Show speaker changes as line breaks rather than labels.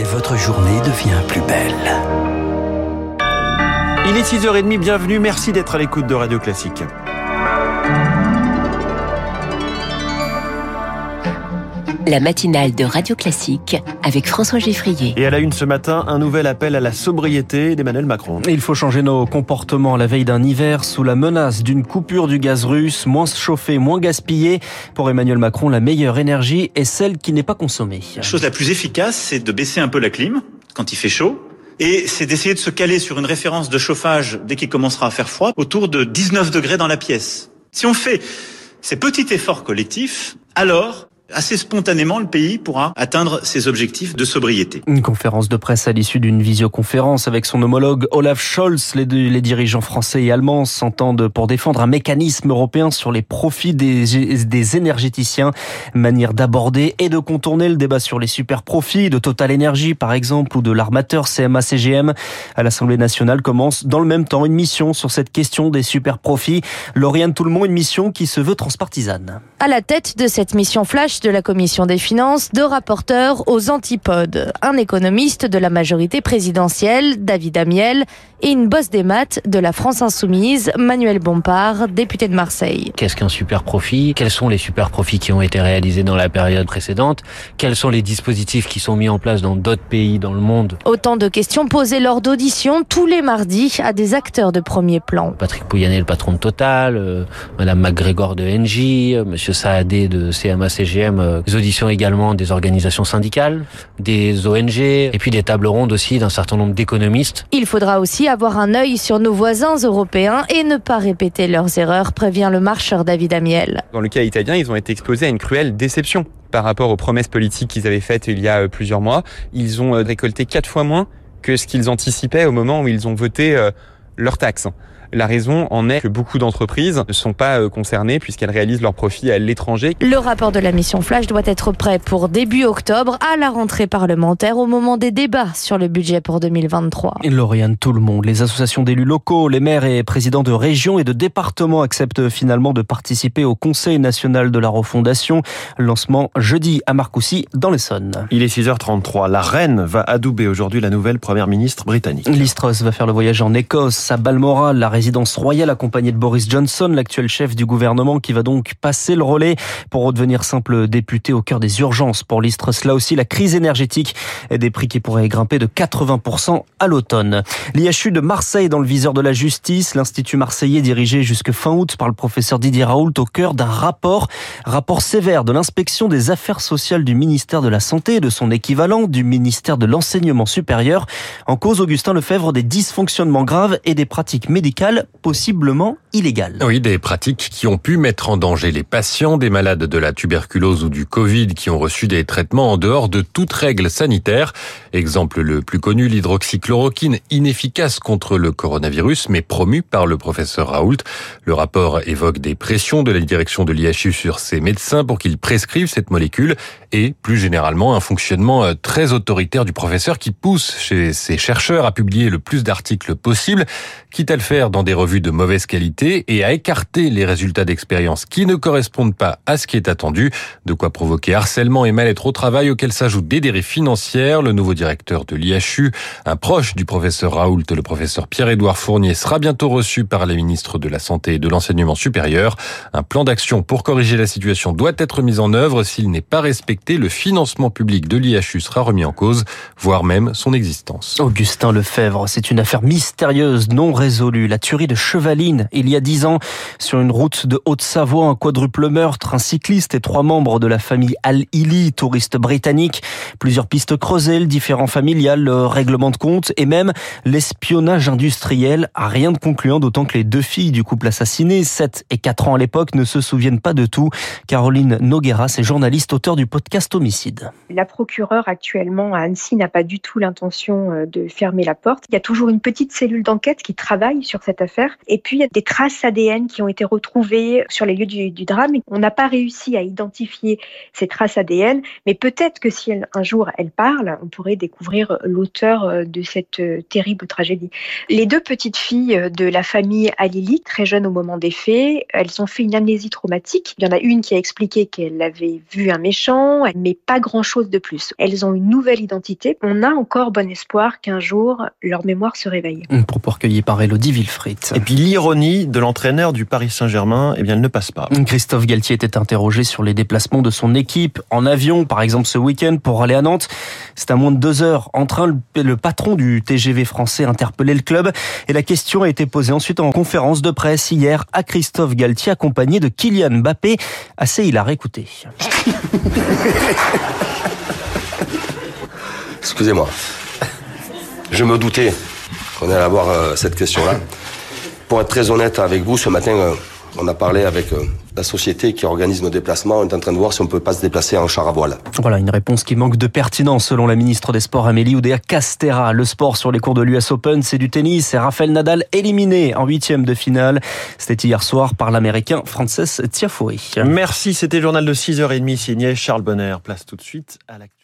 et votre journée devient plus belle.
Il est 6h30, bienvenue, merci d'être à l'écoute de Radio Classique.
La matinale de Radio Classique avec François Geffrier.
Et à la une ce matin, un nouvel appel à la sobriété d'Emmanuel Macron.
Il faut changer nos comportements à la veille d'un hiver sous la menace d'une coupure du gaz russe, moins chauffer, moins gaspiller. Pour Emmanuel Macron, la meilleure énergie est celle qui n'est pas consommée.
La chose la plus efficace, c'est de baisser un peu la clim quand il fait chaud. Et c'est d'essayer de se caler sur une référence de chauffage dès qu'il commencera à faire froid autour de 19 degrés dans la pièce. Si on fait ces petits efforts collectifs, alors assez spontanément, le pays pourra atteindre ses objectifs de sobriété.
Une conférence de presse à l'issue d'une visioconférence avec son homologue Olaf Scholz. Les, deux, les dirigeants français et allemands s'entendent pour défendre un mécanisme européen sur les profits des, des énergéticiens. Manière d'aborder et de contourner le débat sur les super profits de Total Energy, par exemple, ou de l'armateur CMA-CGM. À l'Assemblée nationale commence dans le même temps une mission sur cette question des super profits. Lauriane Toulmont, une mission qui se veut transpartisane.
À la tête de cette mission flash, de la Commission des finances, deux rapporteurs aux antipodes. Un économiste de la majorité présidentielle, David Amiel, et une bosse des maths de la France insoumise, Manuel Bompard, député de Marseille.
Qu'est-ce qu'un super profit? Quels sont les super profits qui ont été réalisés dans la période précédente? Quels sont les dispositifs qui sont mis en place dans d'autres pays dans le monde?
Autant de questions posées lors d'auditions tous les mardis à des acteurs de premier plan.
Patrick Pouyanné, le patron de Total, euh, Madame McGregor de Engie, euh, Monsieur Saadé de CMA-CGM, euh, des auditions également des organisations syndicales, des ONG, et puis des tables rondes aussi d'un certain nombre d'économistes.
Il faudra aussi avoir un œil sur nos voisins européens et ne pas répéter leurs erreurs, prévient le marcheur David Amiel.
Dans le cas italien, ils ont été exposés à une cruelle déception par rapport aux promesses politiques qu'ils avaient faites il y a plusieurs mois. Ils ont récolté quatre fois moins que ce qu'ils anticipaient au moment où ils ont voté leurs taxes. La raison en est que beaucoup d'entreprises ne sont pas concernées puisqu'elles réalisent leurs profits à l'étranger.
Le rapport de la mission Flash doit être prêt pour début octobre à la rentrée parlementaire au moment des débats sur le budget pour 2023.
Et Lauriane, tout le monde, les associations d'élus locaux, les maires et présidents de régions et de départements acceptent finalement de participer au Conseil national de la refondation. Lancement jeudi à Marcoussis dans l'Essonne.
Il est 6h33. La reine va adouber aujourd'hui la nouvelle première ministre britannique.
Liz Truss va faire le voyage en Écosse, à Balmoral, la résidence royale accompagnée de Boris Johnson, l'actuel chef du gouvernement qui va donc passer le relais pour redevenir simple député au cœur des urgences pour Liz Truss. Là aussi, la crise énergétique et des prix qui pourraient grimper de 80% à l'automne. L'IHU de Marseille dans le viseur de la justice, l'Institut marseillais dirigé jusque fin août par le professeur Didier Raoult au cœur d'un rapport, rapport sévère de l'inspection des affaires sociales du ministère de la Santé et de son équivalent du ministère de l'Enseignement supérieur. En cause, Augustin Lefebvre, des dysfonctionnements graves et des pratiques médicales
Oui, des pratiques qui ont pu mettre en danger les patients, des malades de la tuberculose ou du Covid qui ont reçu des traitements en dehors de toute règle sanitaire. Exemple le plus connu, l'hydroxychloroquine, inefficace contre le coronavirus, mais promu par le professeur Raoult. Le rapport évoque des pressions de la direction de l'IHU sur ses médecins pour qu'ils prescrivent cette molécule et, plus généralement, un fonctionnement très autoritaire du professeur qui pousse chez ses chercheurs à publier le plus d'articles possible, quitte à le faire dans des revues de mauvaise qualité et à écarter les résultats d'expérience qui ne correspondent pas à ce qui est attendu, de quoi provoquer harcèlement et mal-être au travail auquel s'ajoutent des dérives financières. Le nouveau directeur de l'IHU, un proche du professeur Raoult, le professeur Pierre-Édouard Fournier, sera bientôt reçu par les ministres de la Santé et de l'Enseignement supérieur. Un plan d'action pour corriger la situation doit être mis en œuvre. S'il n'est pas respecté, le financement public de l'IHU sera remis en cause, voire même son existence.
Augustin Lefebvre, c'est une affaire mystérieuse, non résolue. La tuerie de Chevaline, il y a dix ans, sur une route de Haute-Savoie, un quadruple meurtre, un cycliste et trois membres de la famille Al-Ili, touriste britannique. Plusieurs pistes creusées, le différent familial, le règlement de compte et même l'espionnage industriel. Rien de concluant, d'autant que les deux filles du couple assassiné, 7 et 4 ans à l'époque, ne se souviennent pas de tout. Caroline Nogueras est journaliste, auteur du podcast Homicide.
La procureure actuellement à Annecy n'a pas du tout l'intention de fermer la porte. Il y a toujours une petite cellule d'enquête qui travaille sur cette Et puis, il y a des traces ADN qui ont été retrouvées sur les lieux du, drame. On n'a pas réussi à identifier ces traces ADN, mais peut-être que si un jour elle parle, on pourrait découvrir l'auteur de cette terrible tragédie. Les deux petites filles de la famille Alili, très jeunes au moment des faits, elles ont fait une amnésie traumatique. Il y en a une qui a expliqué qu'elle avait vu un méchant, mais pas grand-chose de plus. Elles ont une nouvelle identité. On a encore bon espoir qu'un jour, leur mémoire se réveille.
Propos recueilli par Elodie
Et puis l'ironie de l'entraîneur du Paris Saint-Germain, eh bien, elle ne passe pas.
Christophe Galtier était interrogé sur les déplacements de son équipe en avion, par exemple ce week-end, pour aller à Nantes. C'est à moins de deux heures en train. Le patron du TGV français interpellé le club et la question a été posée ensuite en conférence de presse hier à Christophe Galtier, accompagné de Kylian Mbappé. Assez il a réécouté.
Excusez-moi. Je me doutais qu'on allait avoir euh, cette question-là. Pour être très honnête avec vous, ce matin, euh, on a parlé avec euh, la société qui organise nos déplacements. On est en train de voir si on peut pas se déplacer en char à voile.
Voilà une réponse qui manque de pertinence selon la ministre des Sports Amélie Oudéa Castera. Le sport sur les cours de l'US Open, c'est du tennis. Et Rafael Nadal éliminé en huitième de finale. C'était hier soir par l'Américain Frances Tiafoe.
Merci, c'était le journal de 6h30 signé Charles Bonner. Place tout de suite à l'actu.